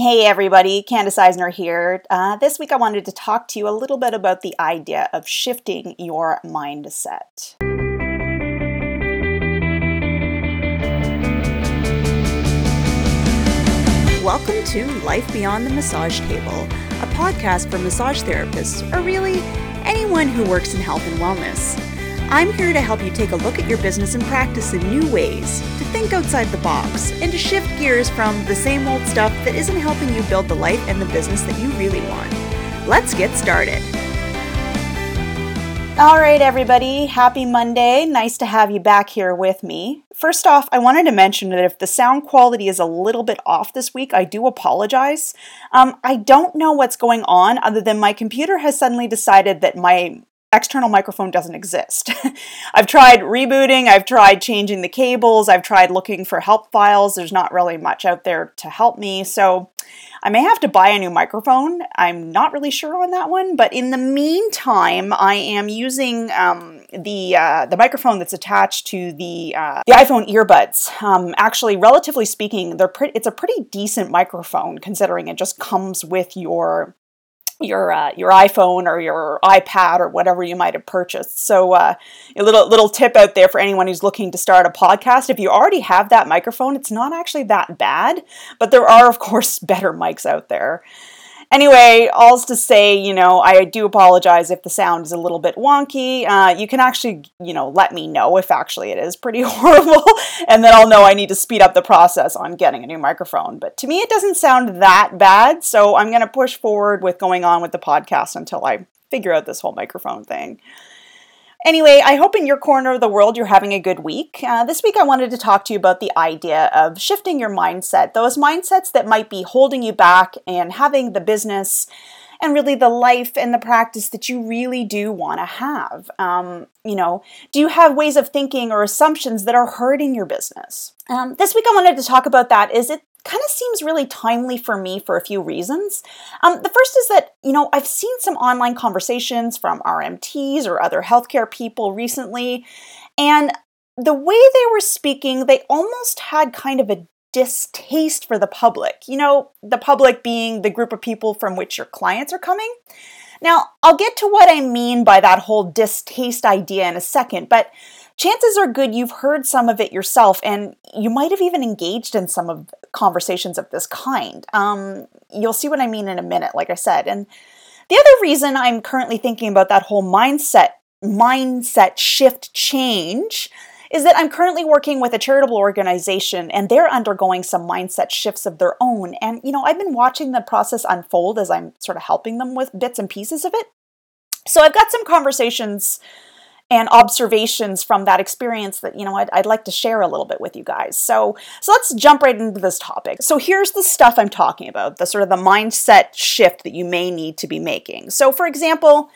Hey everybody, Candice Eisner here. Uh, this week I wanted to talk to you a little bit about the idea of shifting your mindset. Welcome to Life Beyond the Massage Table, a podcast for massage therapists, or really anyone who works in health and wellness. I'm here to help you take a look at your business and practice in new ways, to think outside the box, and to shift gears from the same old stuff that isn't helping you build the life and the business that you really want. Let's get started. All right, everybody, happy Monday. Nice to have you back here with me. First off, I wanted to mention that if the sound quality is a little bit off this week, I do apologize. Um, I don't know what's going on other than my computer has suddenly decided that my external microphone doesn't exist. I've tried rebooting, I've tried changing the cables, I've tried looking for help files. There's not really much out there to help me. So I may have to buy a new microphone. I'm not really sure on that one, but in the meantime, I am using um, the uh, the microphone that's attached to the uh, the iPhone earbuds. Um, actually, relatively speaking, they're pretty. It's a pretty decent microphone considering it just comes with your your uh, your iPhone or your iPad or whatever you might have purchased. So uh, a little little tip out there for anyone who's looking to start a podcast: if you already have that microphone, it's not actually that bad, but there are of course better mics out there. Anyway, all's to say, you know, I do apologize if the sound is a little bit wonky. Uh, you can actually, you know, let me know if actually it is pretty horrible, and then I'll know I need to speed up the process on getting a new microphone. But to me, it doesn't sound that bad, so I'm going to push forward with going on with the podcast until I figure out this whole microphone thing. Anyway, I hope in your corner of the world you're having a good week. Uh, this week I wanted to talk to you about the idea of shifting your mindset, those mindsets that might be holding you back and having the business and really the life and the practice that you really do want to have. Um, you know, do you have ways of thinking or assumptions that are hurting your business? Um, this week I wanted to talk about that. Is it kind of seems really timely for me for a few reasons. Um, the first is that, you know, I've seen some online conversations from RMTs or other healthcare people recently, and the way they were speaking, they almost had kind of a distaste for the public. You know, the public being the group of people from which your clients are coming. Now, I'll get to what I mean by that whole distaste idea in a second, but chances are good you've heard some of it yourself and you might have even engaged in some of conversations of this kind. Um, you'll see what I mean in a minute, like I said. And the other reason I'm currently thinking about that whole mindset mindset shift change is that I'm currently working with a charitable organization and they're undergoing some mindset shifts of their own. And, you know, I've been watching the process unfold as I'm sort of helping them with bits and pieces of it. So I've got some conversations and observations from that experience that you know I'd, I'd, like to share a little bit with you guys so so let's jump right into this topic so here's the stuff i'm talking about the sort of the mindset shift that you may need to be making so for example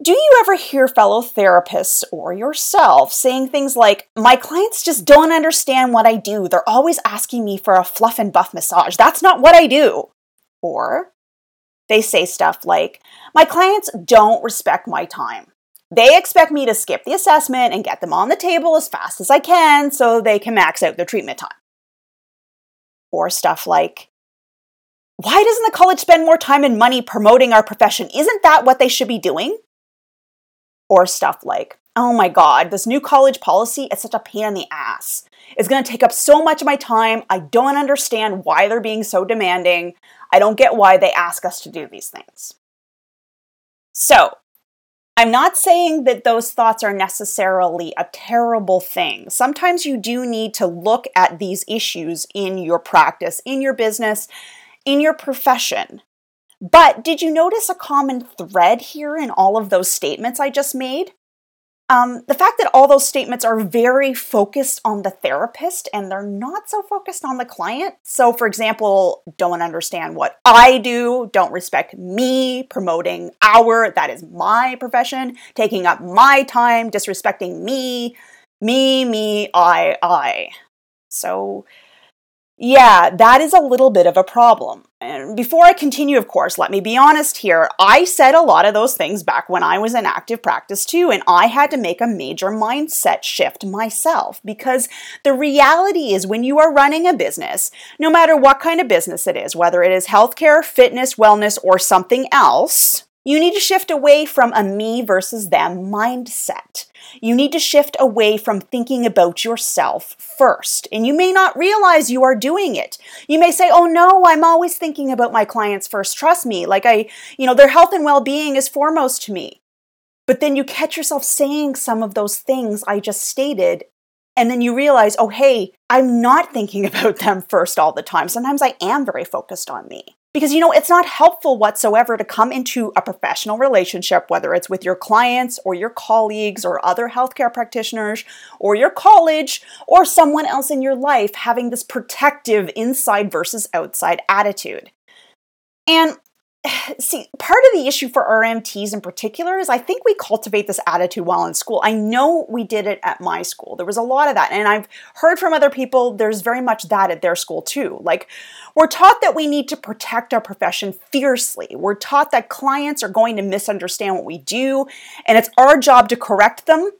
do you ever hear fellow therapists or yourself saying things like, My clients just don't understand what I do. They're always asking me for a fluff and buff massage. That's not what I do. Or they say stuff like, My clients don't respect my time. They expect me to skip the assessment and get them on the table as fast as I can so they can max out their treatment time. Or stuff like, why doesn't the college spend more time and money promoting our profession? Isn't that what they should be doing? Or stuff like, oh my God, this new college policy is such a pain in the ass. It's going to take up so much of my time. I don't understand why they're being so demanding. I don't get why they ask us to do these things. So, I'm not saying that those thoughts are necessarily a terrible thing. Sometimes you do need to look at these issues in your practice, in your business, in your profession. But did you notice a common thread here in all of those statements I just made? Um, the fact that all those statements are very focused on the therapist and they're not so focused on the client. So, for example, don't understand what I do, don't respect me, promoting our, that is my profession, taking up my time, disrespecting me, me, me, I, I. So, yeah, that is a little bit of a problem. And before I continue, of course, let me be honest here. I said a lot of those things back when I was in active practice too, and I had to make a major mindset shift myself because the reality is when you are running a business, no matter what kind of business it is, whether it is healthcare, fitness, wellness, or something else, you need to shift away from a me versus them mindset. You need to shift away from thinking about yourself first. And you may not realize you are doing it. You may say, oh no, I'm always thinking about my clients first. Trust me. Like I, you know, their health and well being is foremost to me. But then you catch yourself saying some of those things I just stated. And then you realize, oh, hey, I'm not thinking about them first all the time. Sometimes I am very focused on me. Because, you know, it's not helpful whatsoever to come into a professional relationship, whether it's with your clients or your colleagues or other healthcare practitioners or your college or someone else in your life having this protective inside versus outside attitude. And see, part of the issue for RMTs in particular is I think we cultivate this attitude while in school. I know we did it at my school. There was a lot of that. And I've heard from other people there's very much that at their school too. Like, we're taught that we need to protect our profession fiercely. We're taught that clients are going to misunderstand what we do, and it's our job to correct them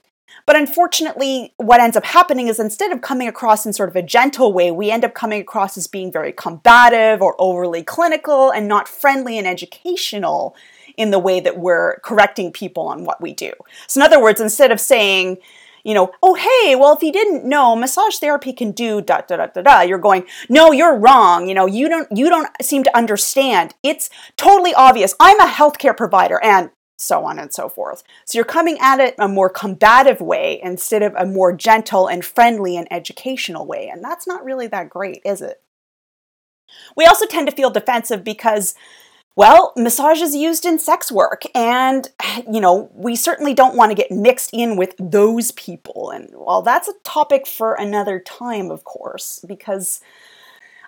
but unfortunately, what ends up happening is instead of coming across in sort of a gentle way, we end up coming across as being very combative or overly clinical and not friendly and educational in the way that we're correcting people on what we do. So, in other words, instead of saying, you know, oh hey, well if you didn't know, massage therapy can do da da da da da. You're going, no, you're wrong. You know, you don't you don't seem to understand. It's totally obvious. I'm a healthcare provider, and so on and so forth. So you're coming at it a more combative way instead of a more gentle and friendly and educational way. And that's not really that great, is it? We also tend to feel defensive because, well, massage is used in sex work. And, you know, we certainly don't want to get mixed in with those people. And, well, that's a topic for another time, of course, because.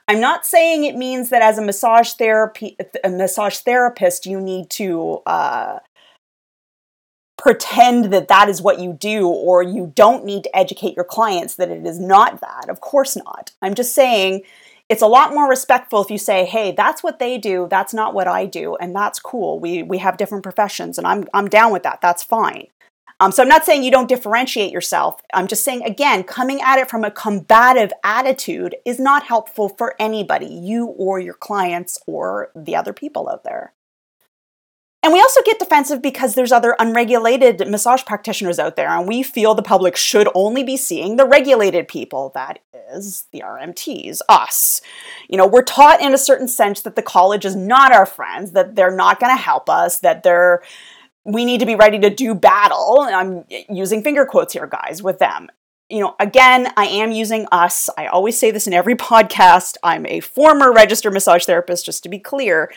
I'm not saying it means that as a massage therapy, a massage therapist, you need to uh, pretend that that is what you do or you don't need to educate your clients that it is not that. Of course not. I'm just saying it's a lot more respectful if you say, "Hey, that's what they do, that's not what I do, and that's cool. We we have different professions and I'm I'm down with that. That's fine." Um, so I'm not saying you don't differentiate yourself. I'm just saying, again, coming at it from a combative attitude is not helpful for anybody, you or your clients or the other people out there. And we also get defensive because there's other unregulated massage practitioners out there, and we feel the public should only be seeing the regulated people. That is the RMTs, us. You know, we're taught in a certain sense that the college is not our friends, that they're not going to help us, that they're we need to be ready to do battle. I'm using finger quotes here, guys, with them. You know, again, I am using us. I always say this in every podcast. I'm a former registered massage therapist, just to be clear.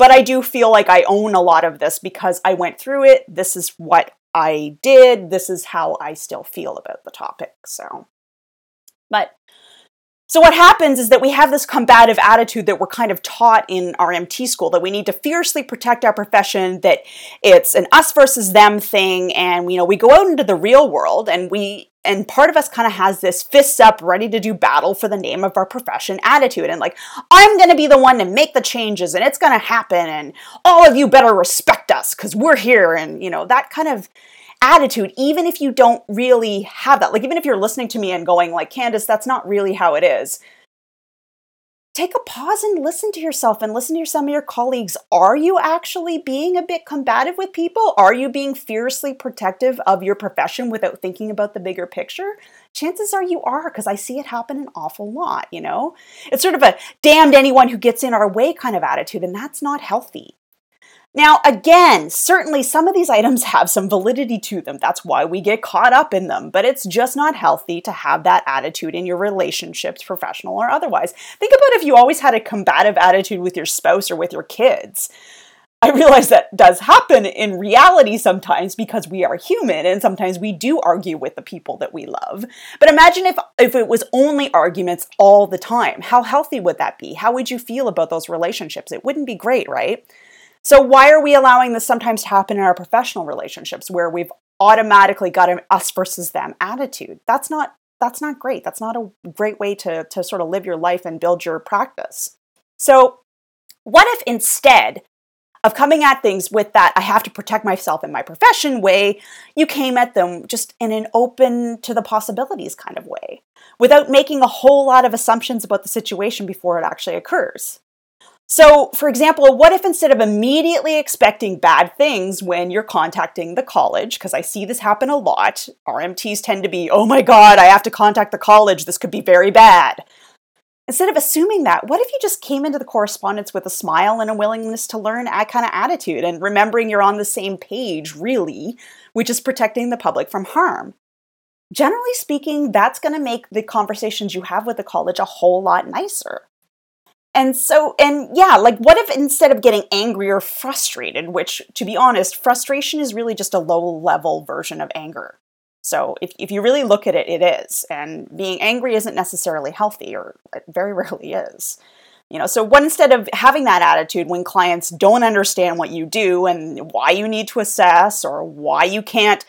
But I do feel like I own a lot of this because I went through it. This is what I did. This is how I still feel about the topic. So, but so what happens is that we have this combative attitude that we're kind of taught in RMT school that we need to fiercely protect our profession, that it's an us versus them thing, and you know we go out into the real world and we and part of us kind of has this fists up, ready to do battle for the name of our profession attitude. And like, I'm going to be the one to make the changes and it's going to happen. And all of you better respect us because we're here. And, you know, that kind of attitude, even if you don't really have that, like, even if you're listening to me and going, like, Candice, that's not really how it is take a pause and listen to yourself and listen to some of your colleagues. Are you actually being a bit combative with people? Are you being fiercely protective of your profession without thinking about the bigger picture? Chances are you are, because I see it happen an awful lot, you know? It's sort of a damned anyone who gets in our way kind of attitude, and that's not healthy. Now, again, certainly some of these items have some validity to them. That's why we get caught up in them. But it's just not healthy to have that attitude in your relationships, professional or otherwise. Think about if you always had a combative attitude with your spouse or with your kids. I realize that does happen in reality sometimes because we are human and sometimes we do argue with the people that we love. But imagine if, if it was only arguments all the time. How healthy would that be? How would you feel about those relationships? It wouldn't be great, right? So, why are we allowing this sometimes to happen in our professional relationships where we've automatically got an us versus them attitude? That's not that's not great. That's not a great way to, to sort of live your life and build your practice. So, What if instead of coming at things with that I have to protect myself in my profession way, you came at them just in an open to the possibilities kind of way, without making a whole lot of assumptions about the situation before it actually occurs. So, for example, what if instead of immediately expecting bad things when you're contacting the college, because I see this happen a lot, RMTs tend to be, oh my God, I have to contact the college, this could be very bad. Instead of assuming that, what if you just came into the correspondence with a smile and a willingness to learn kind of attitude and remembering you're on the same page, really, which is protecting the public from harm? Generally speaking, that's going to make the conversations you have with the college a whole lot nicer. And so, and yeah, like what if instead of getting angry or frustrated, which to be honest, frustration is really just a low level version of anger. So if, if you really look at it, it is. And being angry isn't necessarily healthy, or it very rarely is. You know, so what instead of having that attitude when clients don't understand what you do and why you need to assess or why you can't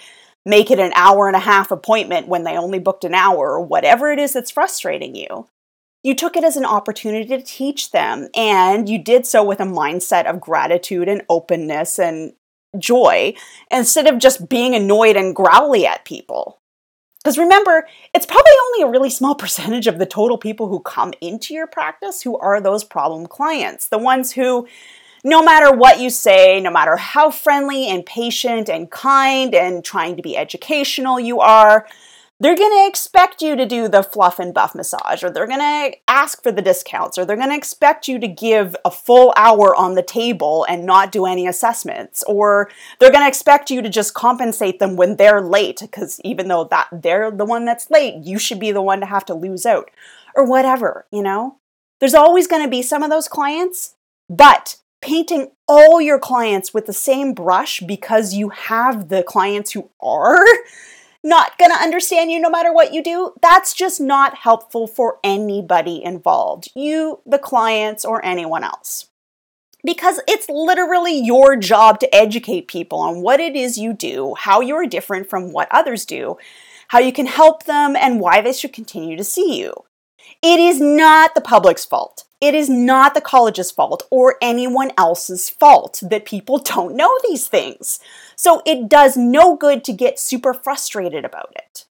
make it an hour and a half appointment when they only booked an hour or whatever it is that's frustrating you, you took it as an opportunity to teach them and you did so with a mindset of gratitude and openness and joy instead of just being annoyed and growly at people. Because remember, it's probably only a really small percentage of the total people who come into your practice who are those problem clients. The ones who, no matter what you say, no matter how friendly and patient and kind and trying to be educational you are, they're going to expect you to do the fluff and buff massage, or they're going to ask for the discounts, or they're going to expect you to give a full hour on the table and not do any assessments, or they're going to expect you to just compensate them when they're late, because even though that they're the one that's late, you should be the one to have to lose out, or whatever, you know? There's always going to be some of those clients, but painting all your clients with the same brush because you have the clients who are not going to understand you no matter what you do, that's just not helpful for anybody involved, you, the clients, or anyone else. Because it's literally your job to educate people on what it is you do, how you're different from what others do, how you can help them, and why they should continue to see you. It is not the public's fault. It is not the college's fault or anyone else's fault that people don't know these things. So it does no good to get super frustrated about it.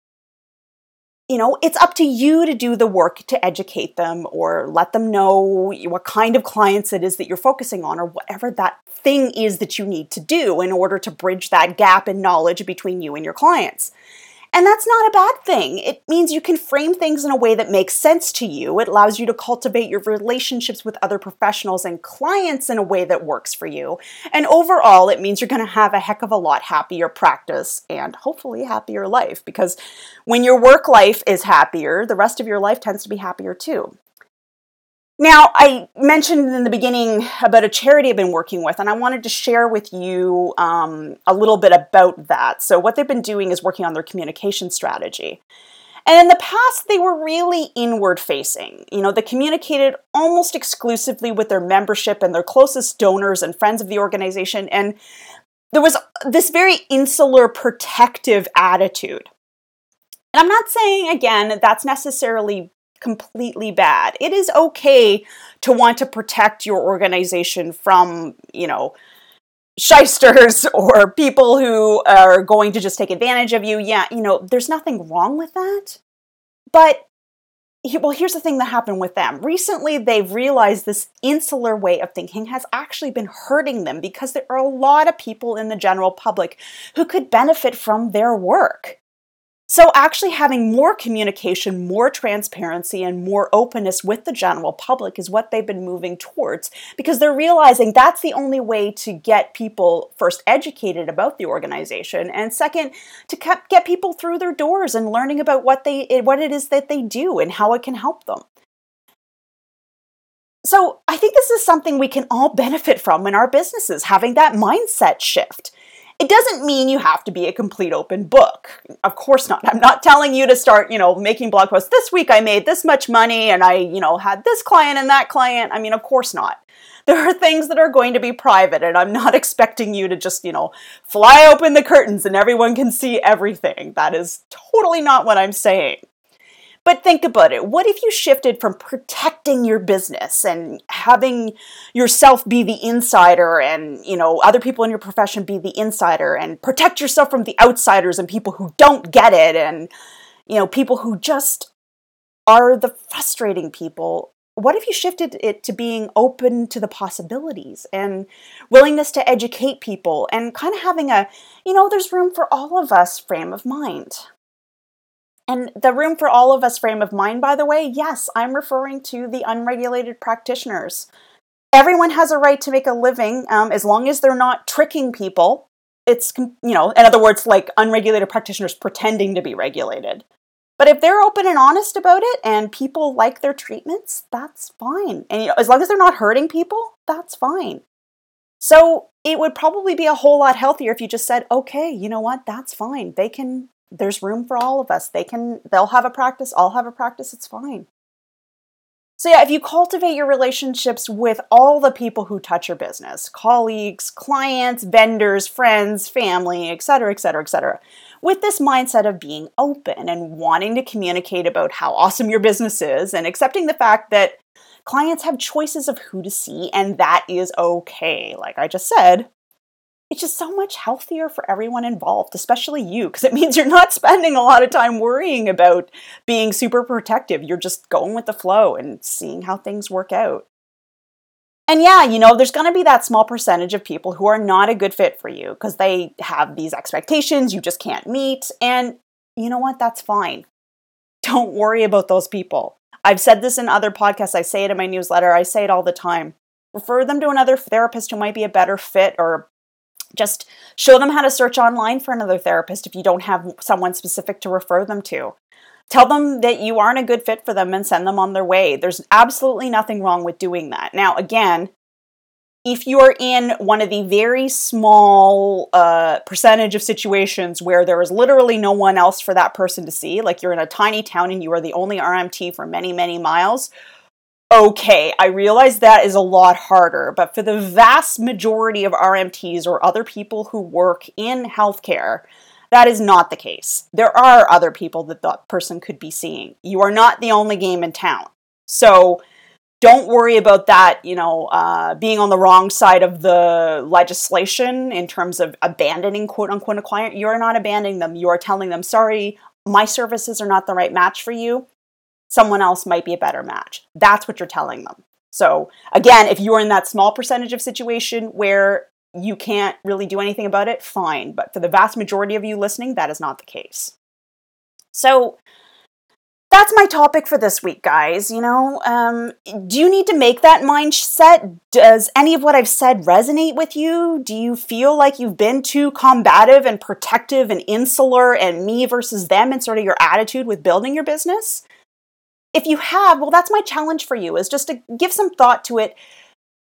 You know, it's up to you to do the work to educate them or let them know what kind of clients it is that you're focusing on or whatever that thing is that you need to do in order to bridge that gap in knowledge between you and your clients. And that's not a bad thing. It means you can frame things in a way that makes sense to you. It allows you to cultivate your relationships with other professionals and clients in a way that works for you. And overall, it means you're going to have a heck of a lot happier practice and hopefully happier life because when your work life is happier, the rest of your life tends to be happier too. Now, I mentioned in the beginning about a charity I've been working with, and I wanted to share with you um, a little bit about that. So, what they've been doing is working on their communication strategy. And in the past, they were really inward facing. You know, they communicated almost exclusively with their membership and their closest donors and friends of the organization. And there was this very insular, protective attitude. And I'm not saying, again, that's necessarily completely bad. It is okay to want to protect your organization from, you know, shysters or people who are going to just take advantage of you. Yeah, you know, there's nothing wrong with that. But well, here's the thing that happened with them. Recently, they've realized this insular way of thinking has actually been hurting them because there are a lot of people in the general public who could benefit from their work. So, actually, having more communication, more transparency, and more openness with the general public is what they've been moving towards because they're realizing that's the only way to get people first educated about the organization, and second, to get people through their doors and learning about what they eh, what it is that they do and how it can help them. So, I think this is something we can all benefit from in our businesses, having that mindset shift. It doesn't mean you have to be a complete open book. Of course not. I'm not telling you to start, you know, making blog posts. This week I made this much money and I, you know, had this client and that client. I mean, of course not. There are things that are going to be private and I'm not expecting you to just, you know, fly open the curtains and everyone can see everything. That is totally not what I'm saying. But think about it. What if you shifted from protecting your business and having yourself be the insider and, you know, other people in your profession be the insider and protect yourself from the outsiders and people who don't get it and, you know, people who just are the frustrating people what if you shifted it to being open to the possibilities and willingness to educate people and kind of having a, you know, there's room for all of us frame of mind? And the room for all of us frame of mind, by the way, yes, I'm referring to the unregulated practitioners. Everyone has a right to make a living um, as long as they're not tricking people. It's, you know, in other words, like unregulated practitioners pretending to be regulated. But if they're open and honest about it and people like their treatments, that's fine. And you know, as long as they're not hurting people, that's fine. So it would probably be a whole lot healthier if you just said, okay, you know what, that's fine. They can, there's room for all of us. They can, they'll have a practice, I'll have a practice, it's fine. So, yeah, if you cultivate your relationships with all the people who touch your business colleagues, clients, vendors, friends, family, etc., etc., etc., with this mindset of being open and wanting to communicate about how awesome your business is and accepting the fact that clients have choices of who to see and that is okay. Like I just said, it's just so much healthier for everyone involved, especially you, because it means you're not spending a lot of time worrying about being super protective. You're just going with the flow and seeing how things work out. And yeah, you know, there's going to be that small percentage of people who are not a good fit for you because they have these expectations you just can't meet. And you know what? That's fine. Don't worry about those people. I've said this in other podcasts. I say it in my newsletter. I say it all the time. Refer them to another therapist who might be a better fit or just show them how to search online for another therapist if you don't have someone specific to refer them to. Tell them that you aren't a good fit for them and send them on their way. There's absolutely nothing wrong with doing that. Now, again, if you're in one of the very small uh, percentage of situations where there is literally no one else for that person to see, like you're in a tiny town and you are the only RMT for many, many miles, okay, I realize that is a lot harder. But for the vast majority of RMTs or other people who work in healthcare, that is not the case. There are other people that that person could be seeing. You are not the only game in town. So don't worry about that, you know, uh, being on the wrong side of the legislation in terms of abandoning quote unquote a client. You are not abandoning them. You are telling them, sorry, my services are not the right match for you. Someone else might be a better match. That's what you're telling them. So, again, if you're in that small percentage of situation where you can't really do anything about it, fine. But for the vast majority of you listening, that is not the case. So that's my topic for this week, guys. You know, um, do you need to make that mindset? Does any of what I've said resonate with you? Do you feel like you've been too combative and protective and insular and me versus them and sort of your attitude with building your business? If you have, well, that's my challenge for you is just to give some thought to it.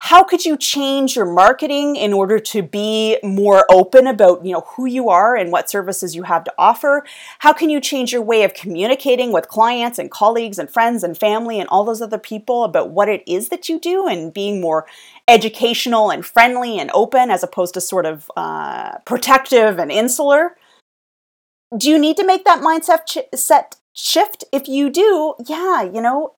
How could you change your marketing in order to be more open about you know who you are and what services you have to offer? How can you change your way of communicating with clients and colleagues and friends and family and all those other people about what it is that you do and being more educational and friendly and open as opposed to sort of uh, protective and insular? Do you need to make that mindset ch- set shift if you do yeah you know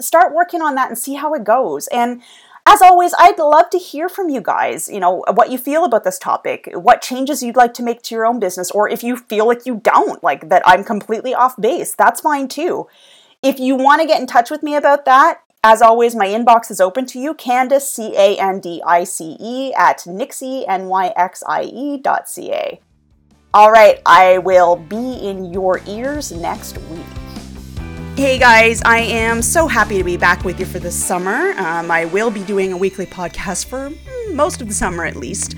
start working on that and see how it goes and as always, I'd love to hear from you guys, you know, what you feel about this topic, what changes you'd like to make to your own business, or if you feel like you don't, like that I'm completely off base, that's fine too. If you want to get in touch with me about that, as always, my inbox is open to you, Candice, C A N D I C E, at nyxie, N Y X I E dot C A. All right, I will be in your ears next week. Hey guys, I am so happy to be back with you for this summer. Um, I will be doing a weekly podcast for most of the summer at least.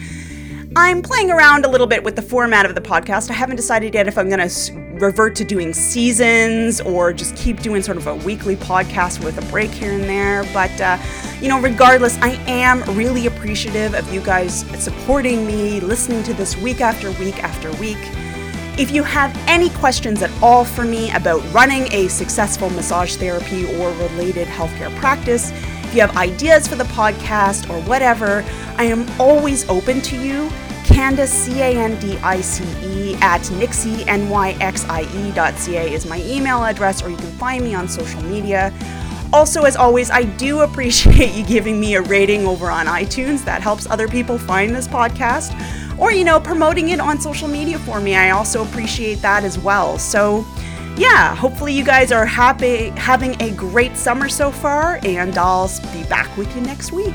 I'm playing around a little bit with the format of the podcast. I haven't decided yet if I'm going to revert to doing seasons or just keep doing sort of a weekly podcast with a break here and there. But, uh, you know, regardless, I am really appreciative of you guys supporting me, listening to this week after week after week. If you have any questions at all for me about running a successful massage therapy or related healthcare practice, if you have ideas for the podcast or whatever, I am always open to you. Candice, C A N D I C E, at nyxie, N-Y-X-I-E dot C-A is my email address, or you can find me on social media. Also, as always, I do appreciate you giving me a rating over on iTunes. That helps other people find this podcast. Or, you know, promoting it on social media for me. I also appreciate that as well. So, yeah, hopefully you guys are happy having a great summer so far, and I'll be back with you next week.